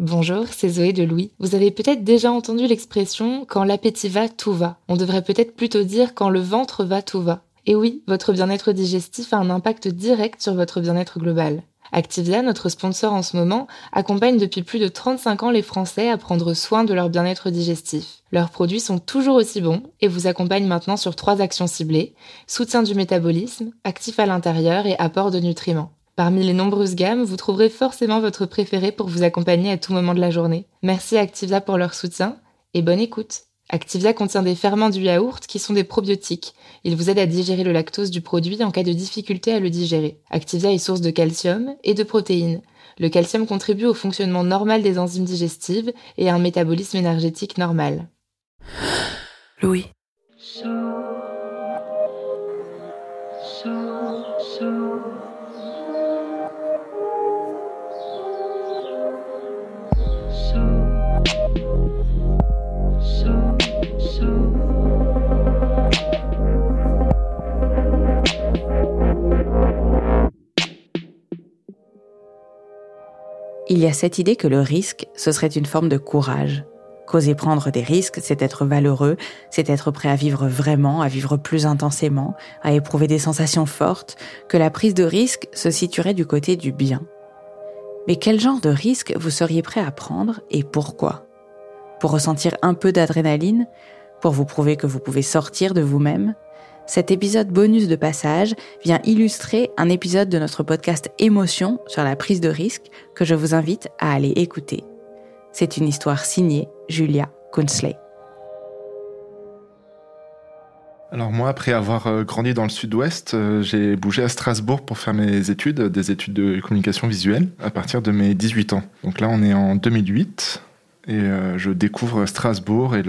Bonjour, c'est Zoé de Louis. Vous avez peut-être déjà entendu l'expression quand l'appétit va, tout va. On devrait peut-être plutôt dire quand le ventre va, tout va. Et oui, votre bien-être digestif a un impact direct sur votre bien-être global. Activia, notre sponsor en ce moment, accompagne depuis plus de 35 ans les Français à prendre soin de leur bien-être digestif. Leurs produits sont toujours aussi bons et vous accompagnent maintenant sur trois actions ciblées, soutien du métabolisme, actif à l'intérieur et apport de nutriments. Parmi les nombreuses gammes, vous trouverez forcément votre préféré pour vous accompagner à tout moment de la journée. Merci Activia pour leur soutien et bonne écoute. Activia contient des ferments du yaourt qui sont des probiotiques. Ils vous aident à digérer le lactose du produit en cas de difficulté à le digérer. Activia est source de calcium et de protéines. Le calcium contribue au fonctionnement normal des enzymes digestives et à un métabolisme énergétique normal. Louis. Il y a cette idée que le risque, ce serait une forme de courage. Qu'oser prendre des risques, c'est être valeureux, c'est être prêt à vivre vraiment, à vivre plus intensément, à éprouver des sensations fortes, que la prise de risque se situerait du côté du bien. Mais quel genre de risque vous seriez prêt à prendre et pourquoi? Pour ressentir un peu d'adrénaline? Pour vous prouver que vous pouvez sortir de vous-même? Cet épisode bonus de passage vient illustrer un épisode de notre podcast Émotion sur la prise de risque que je vous invite à aller écouter. C'est une histoire signée Julia Kunsley. Alors moi, après avoir euh, grandi dans le sud-ouest, euh, j'ai bougé à Strasbourg pour faire mes études, des études de communication visuelle, à partir de mes 18 ans. Donc là, on est en 2008 et euh, je découvre Strasbourg et,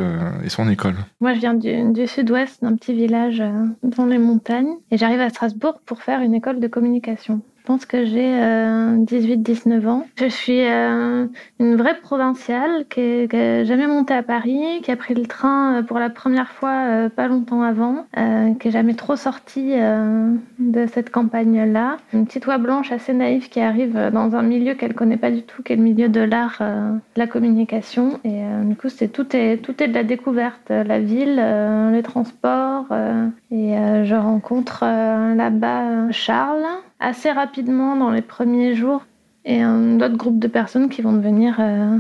son école. Moi, je viens du, du sud-ouest, d'un petit village euh, dans les montagnes, et j'arrive à Strasbourg pour faire une école de communication. Je pense que j'ai 18-19 euh, ans. Je suis euh, une vraie provinciale qui n'a jamais monté à Paris, qui a pris le train euh, pour la première fois pas longtemps avant, qui n'est jamais trop sortie de cette campagne-là. Une petite oie blanche assez naïve qui arrive dans un milieu qu'elle connaît pas du tout, qui est le milieu de l'art, de la communication. Et du coup, c'est tout est tout est de la découverte, la ville, les transports. Et je rencontre là-bas Charles assez rapidement dans les premiers jours et un autre groupe de personnes qui vont devenir euh,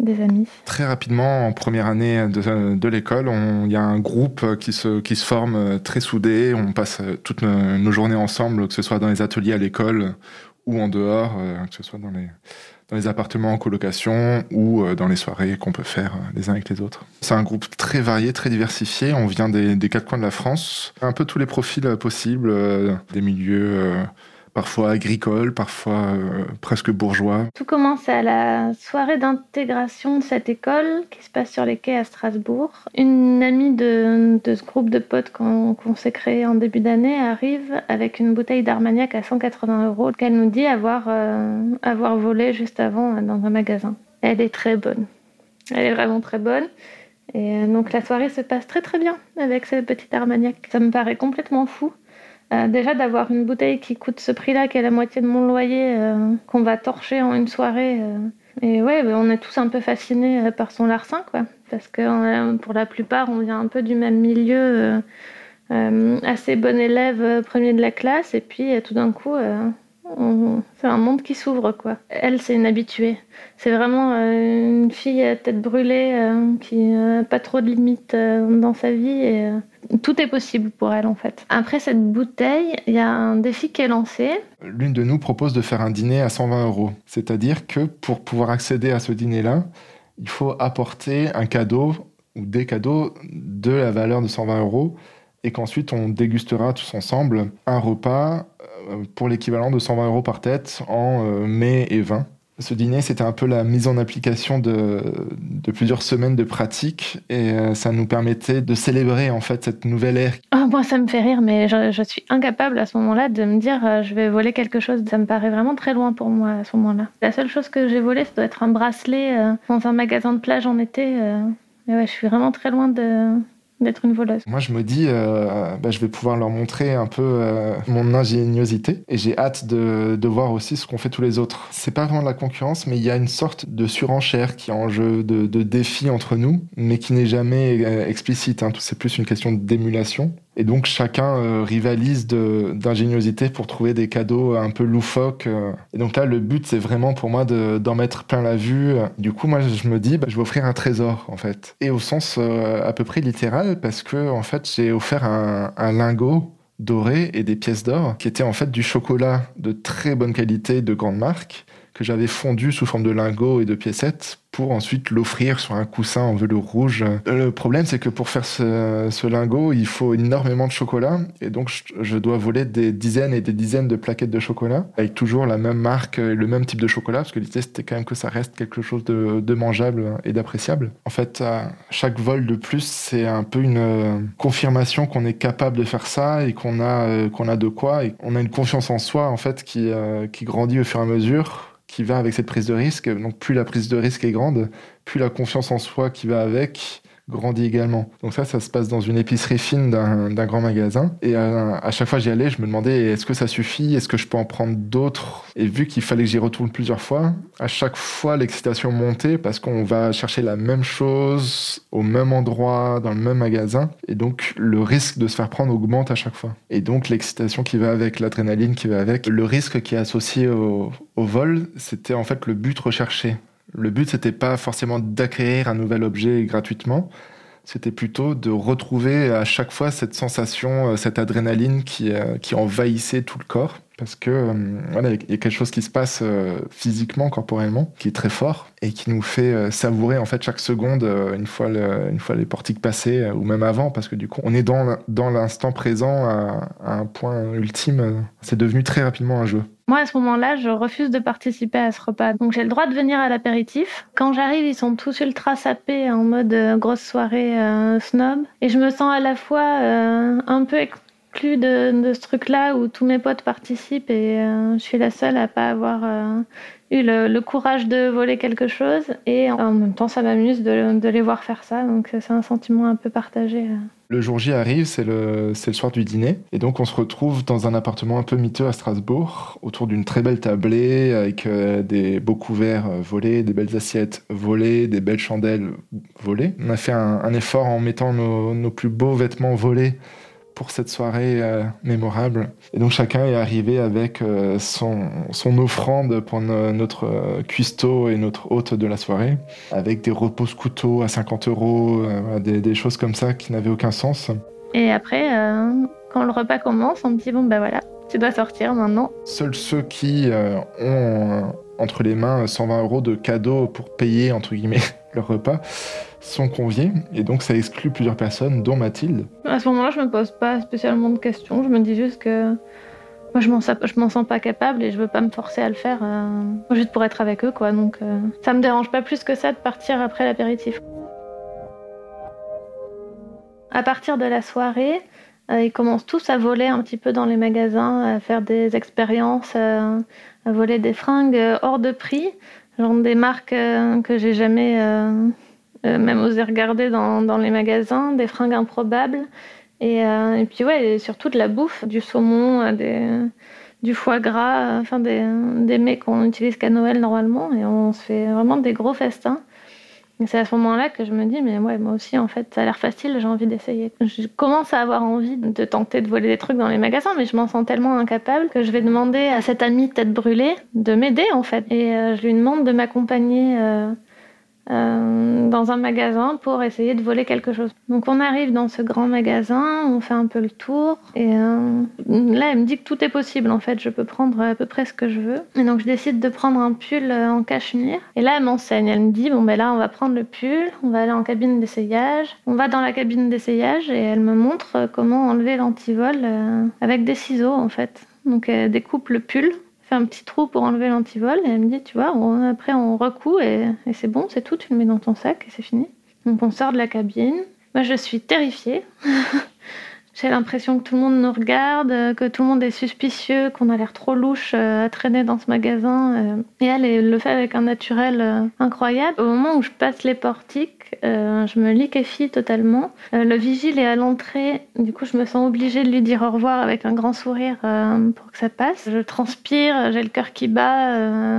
des amis. Très rapidement, en première année de, l'école, il y a un groupe qui se, forme euh, très soudé. On passe euh, toutes nos, journées ensemble, que ce soit dans les ateliers à l'école ou en dehors, que ce soit dans les, dans les appartements en colocation ou dans les soirées qu'on peut faire les uns avec les autres. C'est un groupe très varié, très diversifié. On vient des, quatre coins de la France, un peu tous les profils possibles, des milieux parfois agricole, parfois euh, presque bourgeois. Tout commence à la soirée d'intégration de cette école qui se passe sur les quais à Strasbourg. Une amie de, ce groupe de potes qu'on s'est créé en début d'année arrive avec une bouteille d'Armagnac à 180 euros qu'elle nous dit avoir, euh, avoir volé juste avant dans un magasin. Elle est très bonne. Elle est vraiment très bonne. Et euh, donc la soirée se passe très très bien avec cette petite Armagnac. Ça me paraît complètement fou euh, déjà d'avoir une bouteille qui coûte ce prix-là, qui est la moitié de mon loyer, euh, qu'on va torcher en une soirée. Euh. Et ouais, bah, on est tous un peu fascinés par son larcin, quoi. Parce que pour la plupart, on vient un peu du même milieu, assez bon élève, premier de la classe, et puis tout d'un coup, c'est un monde qui s'ouvre, quoi. Elle, c'est une habituée. C'est vraiment euh, une fille à tête brûlée euh, qui n'a pas trop de limites euh, dans sa vie et tout est possible pour elle, en fait. Après cette bouteille, il y a un défi qui est lancé. L'une de nous propose de faire un dîner à 120 euros. C'est-à-dire que pour pouvoir accéder à ce dîner-là, il faut apporter un cadeau ou des cadeaux de la valeur de 120 euros et qu'ensuite on dégustera tous ensemble un repas pour l'équivalent de 120 euros par tête en mai et 20. Ce dîner, c'était un peu la mise en application de, plusieurs semaines de pratique et euh, ça nous permettait de célébrer en fait cette nouvelle ère. Oh, moi, ça me fait rire, mais je, suis incapable à ce moment-là de me dire euh, je vais voler quelque chose. Ça me paraît vraiment très loin pour moi à ce moment-là. La seule chose que j'ai volé, ça doit être un bracelet euh, dans un magasin de plage en été. mais ouais, je suis vraiment très loin de, d'être une voleuse. Moi, je me dis, euh, bah, je vais pouvoir leur montrer un peu euh, mon ingéniosité et j'ai hâte de, de, voir aussi ce qu'ont fait tous les autres. C'est pas vraiment de la concurrence, mais il y a une sorte de surenchère qui est en jeu, de, de défi entre nous, mais qui n'est jamais euh, explicite. Hein. C'est plus une question d'émulation. Et donc chacun euh, rivalise d'ingéniosité pour trouver des cadeaux un peu loufoques. Euh. Et donc là, le but, c'est vraiment pour moi d'en mettre plein la vue. Du coup, moi, je me dis, bah, je vais offrir un trésor, en fait. Et au sens euh, à peu près littéral, parce que en fait, j'ai offert un, un lingot doré et des pièces d'or qui étaient en fait du chocolat de très bonne qualité de grande marque que j'avais fondu sous forme de lingots et de piécettes pour ensuite l'offrir sur un coussin en velours rouge. Le problème, c'est que pour faire ce, lingot, il faut énormément de chocolat, et donc je, dois voler des dizaines et des dizaines de plaquettes de chocolat, avec toujours la même marque et le même type de chocolat, parce que l'idée c'était quand même que ça reste quelque chose de, mangeable et d'appréciable. En fait, chaque vol de plus, c'est un peu une euh, confirmation qu'on est capable de faire ça et qu'on a, euh, qu'on a de quoi, et on a une confiance en soi, en fait, qui, euh, qui grandit au fur et à mesure qui va avec cette prise de risque. Donc plus la prise de risque est grande, plus la confiance en soi qui va avec grandit également. Donc ça, ça se passe dans une épicerie fine d'un grand magasin. Et à, chaque fois j'y allais, je me demandais est-ce que ça suffit? Est-ce que je peux en prendre d'autres? Et vu qu'il fallait que j'y retourne plusieurs fois, à chaque fois l'excitation montait parce qu'on va chercher la même chose au même endroit, dans le même magasin. Et donc le risque de se faire prendre augmente à chaque fois. Et donc l'excitation qui va avec, l'adrénaline qui va avec, le risque qui est associé au vol, c'était en fait le but recherché. Le but, c'était pas forcément d'acquérir un nouvel objet gratuitement, c'était plutôt de retrouver à chaque fois cette sensation, euh, cette adrénaline qui, euh, qui envahissait tout le corps. Parce que euh, voilà, il y a quelque chose qui se passe physiquement, corporellement, qui est très fort et qui nous fait savourer en fait chaque seconde une fois une fois les portiques passées ou même avant, parce que du coup on est dans dans l'instant présent à, un point ultime. C'est devenu très rapidement un jeu. Moi, à ce moment-là, je refuse de participer à ce repas. Donc, j'ai le droit de venir à l'apéritif. Quand j'arrive, ils sont tous ultra sapés en mode euh, grosse soirée euh, snob. Et je me sens à la fois euh, un peu exclue de, ce truc-là où tous mes potes participent et je suis la seule à pas avoir eu le, courage de voler quelque chose. Et en même temps, ça m'amuse de, les voir faire ça. Donc, c'est un sentiment un peu partagé. Le jour J arrive, c'est le, le soir du dîner. Et donc, on se retrouve dans un appartement un peu miteux à Strasbourg, autour d'une très belle tablée, avec euh, des beaux couverts euh, volés, des belles assiettes volées, des belles chandelles volées. On a fait un, effort en mettant nos plus beaux vêtements volés pour cette soirée euh, mémorable. Et donc chacun est arrivé avec euh, son, son, offrande pour notre euh, cuistot et notre hôte de la soirée, avec des repose-couteaux à 50 euros, des, des, choses comme ça qui n'avaient aucun sens. Et après, quand le repas commence, on me dit bon ben voilà, tu dois sortir maintenant. Seuls ceux qui ont entre les mains 120 euros de cadeaux pour payer entre guillemets leur repas sont conviés et donc ça exclut plusieurs personnes, dont Mathilde. À ce moment-là, je me pose pas spécialement de questions. Je me dis juste que moi, je m'en m'en sens pas capable et je veux pas me forcer à le faire euh, juste pour être avec eux, quoi. Donc, euh, ça me dérange pas plus que ça de partir après l'apéritif. À partir de la soirée, euh, ils commencent tous à voler un petit peu dans les magasins, à faire des expériences, à voler des fringues hors de prix, genre des marques que j'ai jamais même oser regarder dans, dans, les magasins, des fringues improbables. Et, euh, et puis ouais, surtout de la bouffe, du saumon, euh, du foie gras, enfin des, des mets qu'on utilise qu'à Noël normalement. Et on se fait vraiment des gros festins. Et c'est à ce moment-là que je me dis, mais ouais, moi aussi, en fait, ça a l'air facile, j'ai envie d'essayer. Je commence à avoir envie de tenter de voler des trucs dans les magasins, mais je m'en sens tellement incapable que je vais demander à cette amie tête brûlée de m'aider, en fait. Et je lui demande de m'accompagner euh, dans un magasin pour essayer de voler quelque chose. Donc on arrive dans ce grand magasin, on fait un peu le tour et euh, là elle me dit que tout est possible en fait, je peux prendre à peu près ce que je veux. Et donc je décide de prendre un pull euh, en cachemire et là elle m'enseigne, elle me dit bon ben là on va prendre le pull, on va aller en cabine d'essayage, on va dans la cabine d'essayage et elle me montre comment enlever l'antivol avec des ciseaux en fait. Donc elle découpe le pull, un petit trou pour enlever l'antivol et elle me dit, tu vois, après on recoue et, c'est bon, c'est tout, tu le mets dans ton sac et c'est fini. Donc on sort de la cabine. Moi je suis terrifiée. J'ai l'impression que tout le monde nous regarde, euh, que tout le monde est suspicieux, qu'on a l'air trop louche euh, à traîner dans ce magasin. Euh. Et elle, le fait avec un naturel incroyable. Au moment où je passe les portiques, je me liquéfie totalement. le vigile est à l'entrée, du coup je me sens obligée de lui dire au revoir avec un grand sourire pour que ça passe. Je transpire, j'ai le cœur qui bat.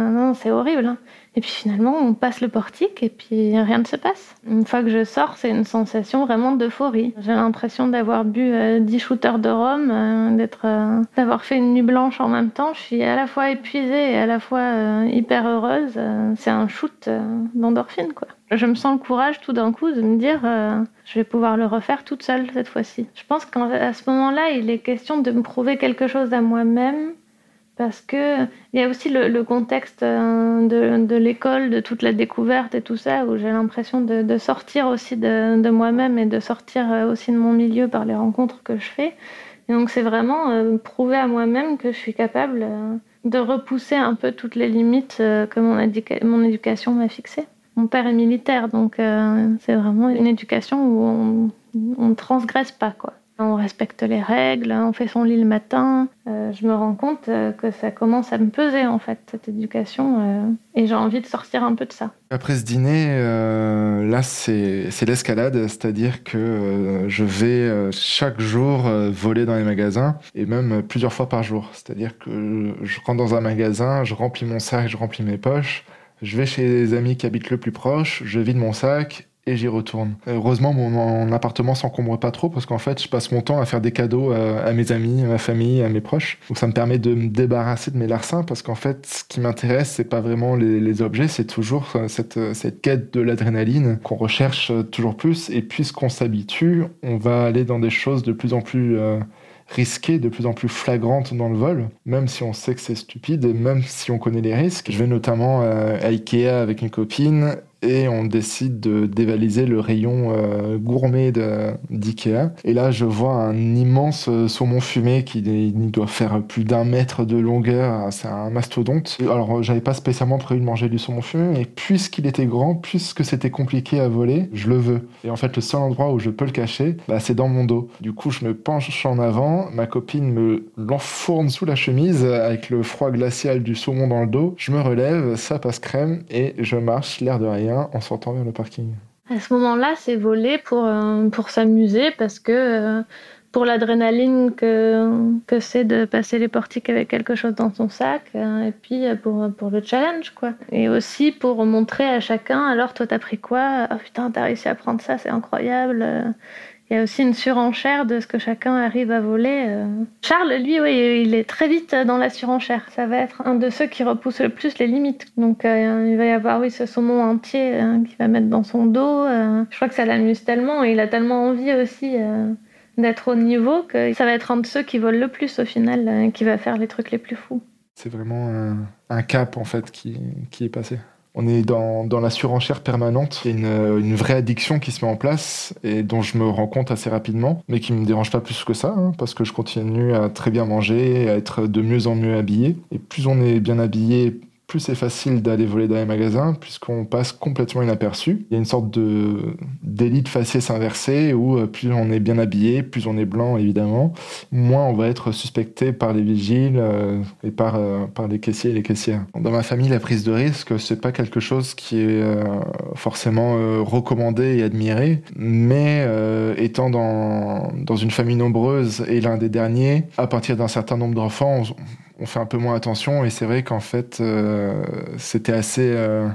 non, c'est horrible. Hein. Et puis finalement, on passe le portique et puis rien ne se passe. Une fois que je sors, c'est une sensation vraiment d'euphorie. J'ai l'impression d'avoir bu 10 euh, shooters de rhum, euh, d'être, euh, d'avoir fait une nuit blanche en même temps. Je suis à la fois épuisée et à la fois hyper heureuse. c'est un shoot d'endorphine, quoi. Je me sens le courage tout d'un coup de me dire je vais pouvoir le refaire toute seule cette fois-ci. Je pense qu'à ce moment-là, il est question de me prouver quelque chose à moi-même parce que il y a aussi le, contexte euh, de, l'école, de toute la découverte et tout ça, où j'ai l'impression de, sortir aussi de, moi-même et de sortir euh, aussi de mon milieu par les rencontres que je fais. Et donc c'est vraiment euh, prouver à moi-même que je suis capable de repousser un peu toutes les limites que mon, mon éducation m'a fixées. Mon père est militaire, donc c'est vraiment une éducation où on ne transgresse pas, quoi. On respecte les règles, on fait son lit le matin. Euh, je me rends compte euh, que ça commence à me peser en fait, cette éducation, euh, et j'ai envie de sortir un peu de ça. Après ce dîner, là c'est l'escalade, c'est-à-dire que je vais chaque jour voler dans les magasins, et même plusieurs fois par jour. C'est-à-dire que je rentre dans un magasin, je remplis mon sac, je remplis mes poches, je vais chez les amis qui habitent le plus proche, je vide mon sac et j'y retourne. Heureusement, mon, appartement s'encombre pas trop parce qu'en fait, je passe mon temps à faire des cadeaux à, mes amis, à ma famille, à mes proches. Donc ça me permet de me débarrasser de mes larcins parce qu'en fait, ce qui m'intéresse, c'est pas vraiment les, objets, c'est toujours cette, cette quête de l'adrénaline qu'on recherche toujours plus. Et puisqu'on s'habitue, on va aller dans des choses de plus en plus euh, risquées, de plus en plus flagrantes dans le vol, même si on sait que c'est stupide et même si on connaît les risques. Je vais notamment euh, à Ikea avec une copine et on décide de dévaliser le rayon euh, gourmet d'IKEA. Et là, je vois un immense euh, saumon fumé qui doit faire plus d'un mètre de longueur. C'est un mastodonte. Alors, j'avais pas spécialement prévu de manger du saumon fumé, mais puisqu'il était grand, puisque c'était compliqué à voler, je le veux. Et en fait, le seul endroit où je peux le cacher, bah, c'est dans mon dos. Du coup, je me penche en avant, ma copine me l'enfourne sous la chemise avec le froid glacial du saumon dans le dos. Je me relève, ça passe crème et je marche l'air de rien en sortant vers le parking. À ce moment-là, c'est voler pour, euh, pour s'amuser parce que euh, pour l'adrénaline que, que c'est de passer les portiques avec quelque chose dans son sac euh, et puis pour, pour le challenge quoi. Et aussi pour montrer à chacun alors toi t'as pris quoi? Oh putain t'as réussi à prendre ça c'est incroyable il y a aussi une surenchère de ce que chacun arrive à voler. Euh. Charles, lui, oui, il est très vite dans la surenchère. Ça va être un de ceux qui repousse le plus les limites. Donc euh, il va y avoir, oui, ce saumon entier hein, qu'il va mettre dans son dos. Euh. Je crois que ça l'amuse tellement et il a tellement envie aussi d'être au niveau que ça va être un de ceux qui volent le plus au final, qui va faire les trucs les plus fous. C'est vraiment un, cap en fait qui est passé on est dans, dans la surenchère permanente. Il y a une, une, vraie addiction qui se met en place et dont je me rends compte assez rapidement, mais qui me dérange pas plus que ça, hein, parce que je continue à très bien manger, à être de mieux en mieux habillé. Et plus on est bien habillé, plus c'est facile d'aller voler dans les magasins puisqu'on passe complètement inaperçu. Il y a une sorte de d'élite faciès inversée où euh, plus on est bien habillé, plus on est blanc évidemment, moins on va être suspecté par les vigiles euh, et par, euh, par les caissiers et les caissières. Dans ma famille, la prise de risque, c'est pas quelque chose qui est forcément recommandé et admiré, mais étant dans, une famille nombreuse et l'un des derniers, à partir d'un certain nombre d'enfants, fait un peu moins attention et c'est vrai qu'en fait euh, c'était assez euh,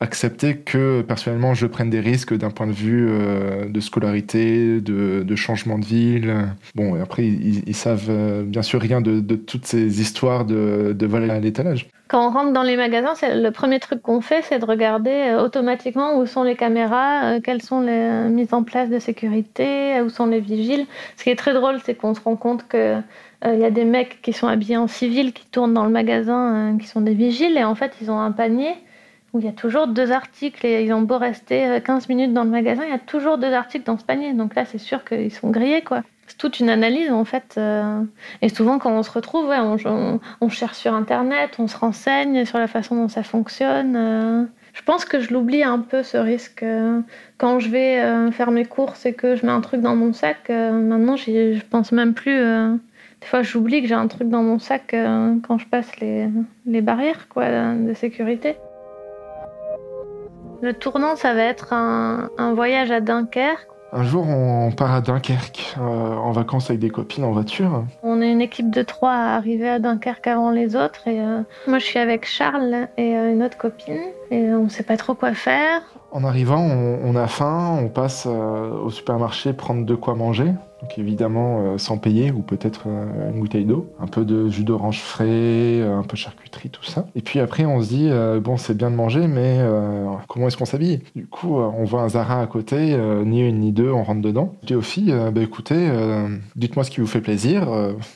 accepté que personnellement je prenne des risques d'un point de vue euh, de scolarité, de, changement de ville. Bon, et après ils, savent bien sûr rien de, toutes ces histoires de, de vol à l'étalage. Quand on rentre dans les magasins, le premier truc qu'on fait, c'est de regarder automatiquement où sont les caméras, quelles sont les mises en place de sécurité, où sont les vigiles. Ce qui est très drôle, c'est qu'on se rend compte que il euh, y a des mecs qui sont habillés en civil qui tournent dans le magasin, euh, qui sont des vigiles, et en fait, ils ont un panier où il y a toujours deux articles, et ils ont beau rester 15 euh, minutes dans le magasin, il y a toujours deux articles dans ce panier. Donc là, c'est sûr qu'ils sont grillés, quoi. c'est toute une analyse en fait. et souvent quand on se retrouve, on, on- cherche sur internet, on se renseigne sur la façon dont ça fonctionne. Je pense que je l'oublie un peu ce risque. Quand je vais faire mes courses et que je mets un truc dans mon sac, maintenant je pense même plus. Des fois j'oublie que j'ai un truc dans mon sac euh, quand je passe les, les barrières quoi, de sécurité. Le tournant, ça va être un, un voyage à Dunkerque. Un jour, on part à Dunkerque, euh, en vacances avec des copines en voiture. On est une équipe de trois à arriver à Dunkerque avant les autres. Et euh, moi, je suis avec Charles et euh, une autre copine. Et on ne sait pas trop quoi faire. En arrivant, on, a faim, on passe euh, au supermarché prendre de quoi manger. Donc évidemment, euh, sans payer, ou peut-être euh, une bouteille d'eau. Un peu de jus d'orange frais, un peu de charcuterie, tout ça. Et puis après, on se dit, bon, c'est bien de manger, mais comment est-ce qu'on s'habille? Du coup, on voit un Zara à côté, ni une ni deux, on rentre dedans. Je dis aux filles, bah, écoutez, dites-moi ce qui vous fait plaisir,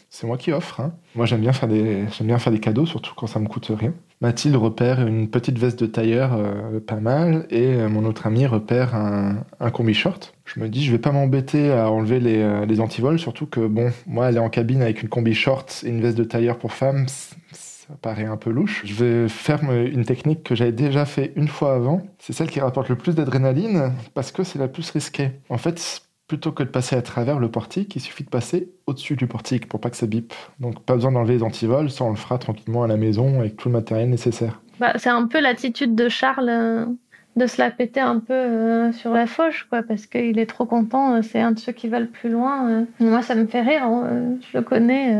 c'est moi qui offre. hein. Moi, j'aime bien, faire des- j'aime bien faire des cadeaux, surtout quand ça me coûte rien. Mathilde repère une petite veste de tailleur euh, pas mal et euh, mon autre ami repère un, combi short. Je me dis, je vais pas m'embêter à enlever les, euh, antivols, surtout que, bon, moi, aller en cabine avec une combi short et une veste de tailleur pour femme, ça paraît un peu louche. Je vais faire une technique que j'avais déjà fait une fois avant. C'est celle qui rapporte le plus d'adrénaline parce que c'est la plus risquée. En fait, plutôt que de passer à travers le portique, il suffit de passer au-dessus du portique pour pas que ça bip. Donc, pas besoin d'enlever les antivols, ça on le fera tranquillement à la maison avec tout le matériel nécessaire. Bah, c'est un peu l'attitude de Charles euh, de se la péter un peu euh, sur la fauche, quoi, parce qu'il est trop content. euh, c'est un de ceux qui va le plus loin. Moi, ça me fait rire. hein, je le connais.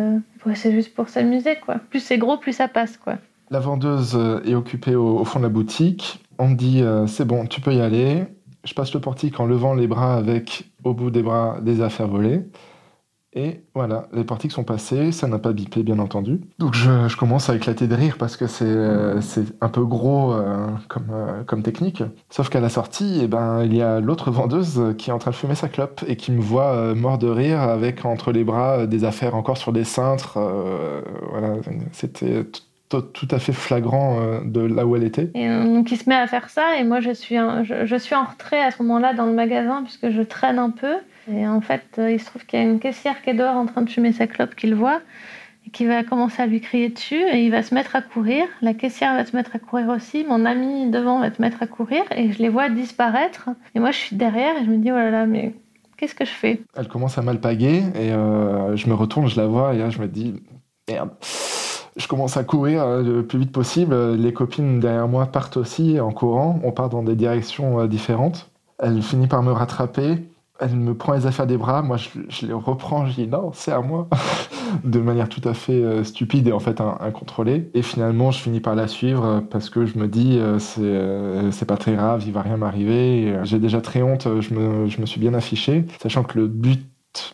Ouais, c'est juste pour s'amuser, quoi. Plus c'est gros, plus ça passe, quoi. La vendeuse est occupée au, au fond de la boutique. On me dit c'est bon, tu peux y aller. Je passe le portique en levant les bras avec au bout des bras des affaires volées. Et voilà, les portiques sont passés, ça n'a pas bipé bien entendu. Donc je, commence à éclater de rire parce que c'est un peu gros euh, comme, euh, comme technique. Sauf qu'à la sortie, eh ben, il y a l'autre vendeuse qui est en train de fumer sa clope et qui me voit euh, mort de rire avec entre les bras des affaires encore sur des cintres. voilà, c'était tout tout à fait flagrant euh, de là où elle était. Et euh, donc, il se met à faire ça. Et moi, je suis, un- je, je suis en retrait à ce moment-là dans le magasin, puisque je traîne un peu. Et en fait, euh, il se trouve qu'il y a une caissière qui est dehors en train de fumer sa clope, qui le voit, et qui va commencer à lui crier dessus. Et il va se mettre à courir. La caissière va se mettre à courir aussi. Mon ami devant va se mettre à courir. Et je les vois disparaître. Et moi, je suis derrière et je me dis, oh là là, mais qu'est-ce que je fais? Elle commence à mal paguer et euh, je me retourne, je la vois et là je me dis merde. Je commence à courir euh, le plus vite possible. Les copines derrière moi partent aussi en courant. On part dans des directions euh, différentes. Elle finit par me rattraper. Elle me prend les affaires des bras. Moi, je, les reprends. Je dis non, c'est à moi. de manière tout à fait euh, stupide et en fait in- incontrôlée. Et finalement, je finis par la suivre parce que je me dis c'est pas très grave, il va rien m'arriver. J'ai déjà très honte. Je me, je me suis bien affiché, sachant que le but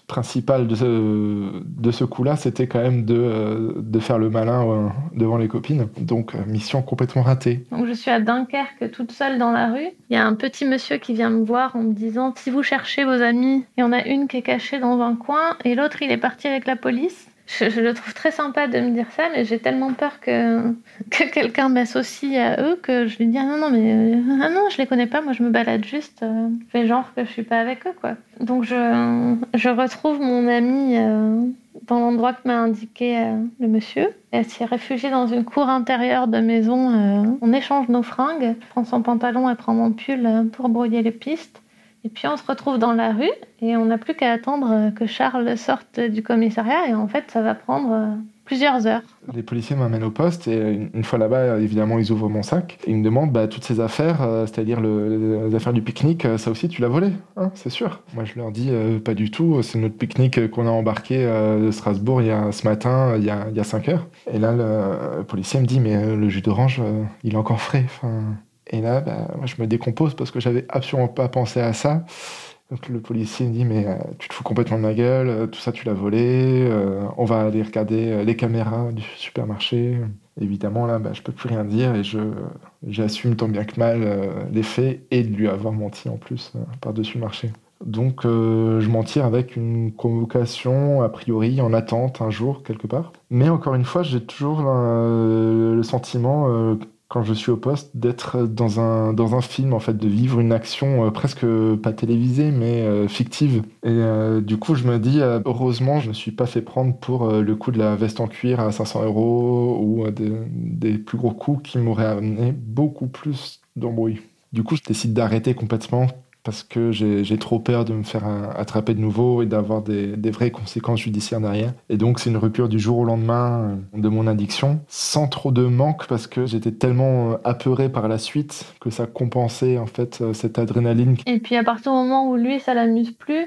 principal de ce, coup-là, c'était quand même de, euh, de faire le malin euh, devant les copines. Donc, euh, mission complètement ratée. Donc je suis à Dunkerque toute seule dans la rue. Il y a un petit monsieur qui vient me voir en me disant si vous cherchez vos amis, il y en a une qui est cachée dans un coin et l'autre il est parti avec la police. Je, le trouve très sympa de me dire ça, mais j'ai tellement peur que, que quelqu'un m'associe à eux que je lui dis ah non non mais euh, ah non je les connais pas, moi je me balade juste, euh, fais genre que je suis pas avec eux quoi. Donc je, je retrouve mon ami euh, dans l'endroit que m'a indiqué euh, le monsieur. Elle s'est réfugiée dans une cour intérieure de maison. on échange nos fringues. Je prends son pantalon, elle prend mon pull pour brouiller les pistes. Et puis on se retrouve dans la rue et on n'a plus qu'à attendre euh, que Charles sorte du commissariat. Et en fait, ça va prendre euh, plusieurs heures. Les policiers m'amènent au poste et une- une fois là-bas, euh, évidemment, ils ouvrent mon sac et ils me demandent bah, toutes ces affaires, euh, c'est-à-dire le- les affaires du pique-nique, euh, ça aussi tu l'as volé, hein, c'est sûr. Moi je leur dis euh, pas du tout, c'est notre pique-nique euh, qu'on a embarqué euh, de Strasbourg il y a, ce matin, euh, il y a, il y a 5 heures. Et là, le, policier me dit mais euh, le jus d'orange, euh, il est encore frais. Et là, bah, moi, je me décompose parce que j'avais absolument pas pensé à ça. Donc le policier me dit mais euh, tu te fous complètement de ma gueule, euh, tout ça tu l'as volé, euh, on va aller regarder les caméras du supermarché. Évidemment là bah, je peux plus rien dire et j'assume tant bien que mal les faits et de lui avoir menti en plus par-dessus le marché. Donc je m'en tire avec une convocation a priori en attente un jour quelque part. Mais encore une fois j'ai toujours le sentiment quand je suis au poste d'être dans un, dans un film, en fait, de vivre une action euh, presque pas télévisée, mais euh, fictive. Et euh, du coup, je me dis, heureusement, je me suis pas fait prendre pour le coup de la veste en cuir à 500 euros ou des plus gros coups qui m'auraient amené beaucoup plus d'embrouilles. Du coup, je décide d'arrêter complètement parce que j'ai trop peur de me faire attraper de nouveau et d'avoir des, vraies conséquences judiciaires derrière. Et donc c'est une rupture du jour au lendemain euh, de mon addiction, sans trop de manque parce que j'étais tellement euh, apeuré par la suite que ça compensait en fait euh, cette adrénaline. Et puis à partir du moment où lui ça l'amuse plus,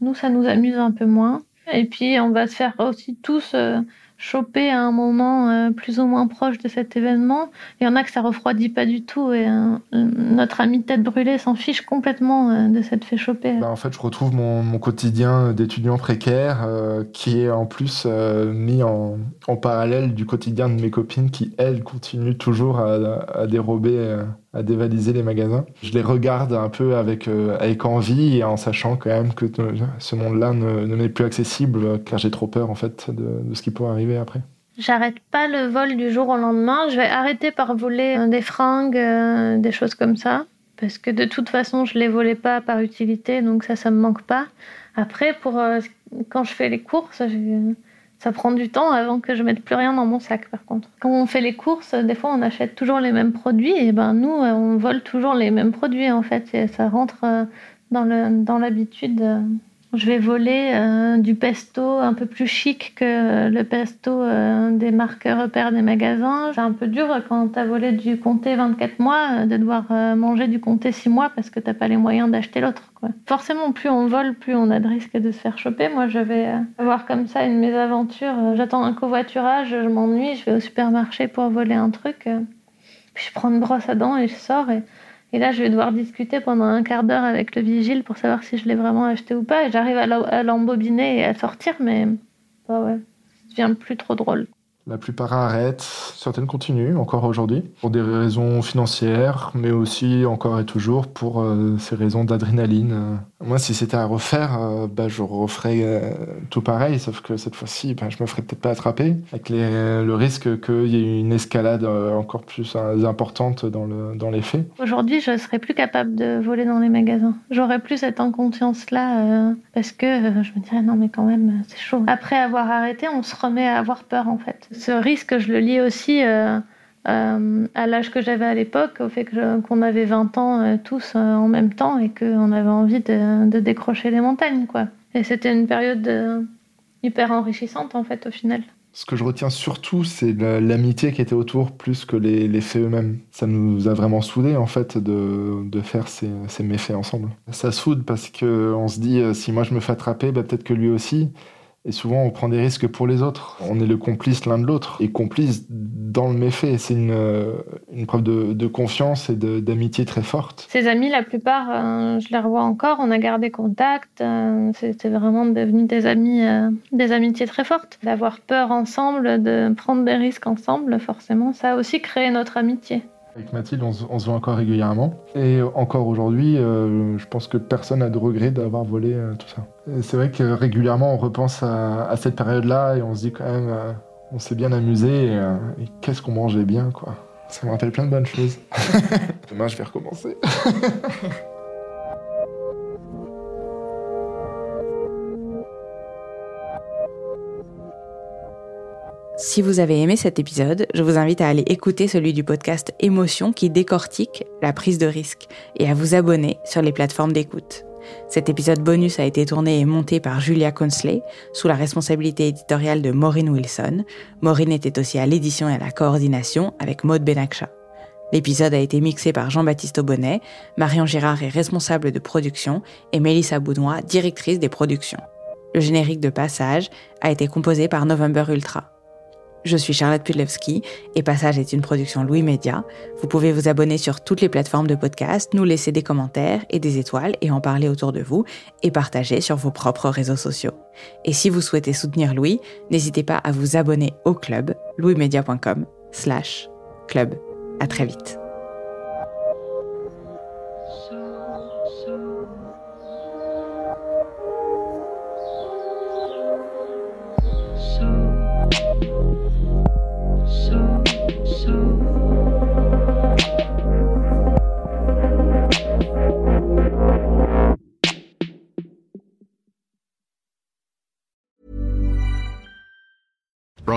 nous ça nous amuse un peu moins. Et puis on va se faire aussi tous choper à un moment euh, plus ou moins proche de cet événement. Il y en a que ça refroidit pas du tout et euh, notre ami tête brûlée s'en fiche complètement euh, de cette fait choper. Bah, en fait, je retrouve mon, quotidien d'étudiant précaire qui est en plus mis en, en, parallèle du quotidien de mes copines qui, elles, continuent toujours à, à dérober à dévaliser les magasins. Je les regarde un peu avec, avec envie et en sachant quand même que ce monde-là ne, ne m'est plus accessible car j'ai trop peur en fait de, de ce qui pourrait arriver après J'arrête pas le vol du jour au lendemain. Je vais arrêter par voler euh, des fringues, euh, des choses comme ça. Parce que de toute façon, je les volais pas par utilité, donc ça, ça me manque pas. Après, pour euh, quand je fais les courses, ça prend du temps avant que je mette plus rien dans mon sac. Par contre, quand on fait les courses, des fois, on achète toujours les mêmes produits, et ben nous, on vole toujours les mêmes produits en fait. Et ça rentre dans l'habitude je vais voler euh, du pesto un peu plus chic que le pesto euh, des marques repères des magasins. C'est un peu dur quand tu as volé du comté 24 mois euh, de devoir manger du comté 6 mois parce que t'as pas les moyens d'acheter l'autre. Forcément, plus on vole, plus on a de risques de se faire choper. Moi, je vais avoir comme ça une mésaventure. J'attends un covoiturage, je m'ennuie, je vais au supermarché pour voler un truc. Puis je prends une brosse à dents et je sors et là, je vais devoir discuter pendant un quart d'heure avec le vigile pour savoir si je l'ai vraiment acheté ou pas. J'arrive à l'embobiner et à sortir, mais bah ouais, ça devient plus trop drôle. La plupart arrêtent, certaines continuent encore aujourd'hui, pour des raisons financières, mais aussi encore et toujours pour euh, ces raisons d'adrénaline. Moi, si c'était à refaire, euh, bah, je referais euh, tout pareil, sauf que cette fois-ci, bah, je me ferais peut-être pas attraper, avec le risque qu'il y ait une escalade encore plus importante dans, le, dans les faits. Aujourd'hui, je serais plus capable de voler dans les magasins. J'aurais plus cette inconscience-là, parce que je me dirais, non mais quand même, c'est chaud. Après avoir arrêté, on se remet à avoir peur en fait. Ce risque, je le lis aussi euh, euh, à l'âge que j'avais à l'époque, au fait qu'on avait 20 ans euh, tous en même temps et qu'on avait envie de, décrocher les montagnes. Quoi. Et c'était une période hyper enrichissante, en fait, au final. Ce que je retiens surtout, c'est l'amitié qui était autour plus que les, faits eux-mêmes. Ça nous a vraiment soudés, en fait, de, faire ces, méfaits ensemble. Ça soude parce qu'on se dit, si moi je me fais attraper, bah, peut-être que lui aussi. Et souvent, on prend des risques pour les autres. On est le complice l'un de l'autre. Et complice dans le méfait. C'est une, euh, une preuve de, confiance et d'amitié très forte. Ses amis, la plupart, euh, je les revois encore. On a gardé contact. Euh, C'était vraiment devenu des amis, des amitiés très fortes. D'avoir peur ensemble, de prendre des risques ensemble, forcément, ça a aussi créé notre amitié. Avec Mathilde, on se, voit encore régulièrement. Et encore aujourd'hui, euh, je pense que personne n'a de regret d'avoir volé euh, tout ça. C'est vrai que régulièrement, on repense à, cette période-là et on se dit quand même, euh, on s'est bien amusé et, et qu'est-ce qu'on mangeait bien, quoi. Ça me rappelle plein de bonnes choses. Demain, je vais recommencer. Si vous avez aimé cet épisode, je vous invite à aller écouter celui du podcast Émotion qui décortique la prise de risque et à vous abonner sur les plateformes d'écoute. Cet épisode bonus a été tourné et monté par Julia Consley sous la responsabilité éditoriale de Maureen Wilson. Maureen était aussi à l'édition et à la coordination avec Maud Benakcha. L'épisode a été mixé par Jean-Baptiste Aubonnet, Marion Girard est responsable de production et Mélissa Boudois, directrice des productions. Le générique de passage a été composé par November Ultra. Je suis Charlotte Pudlewski et Passage est une production Louis Média. Vous pouvez vous abonner sur toutes les plateformes de podcast, nous laisser des commentaires et des étoiles et en parler autour de vous et partager sur vos propres réseaux sociaux. Et si vous souhaitez soutenir Louis, n'hésitez pas à vous abonner au club louismedia.com slash club. À très vite.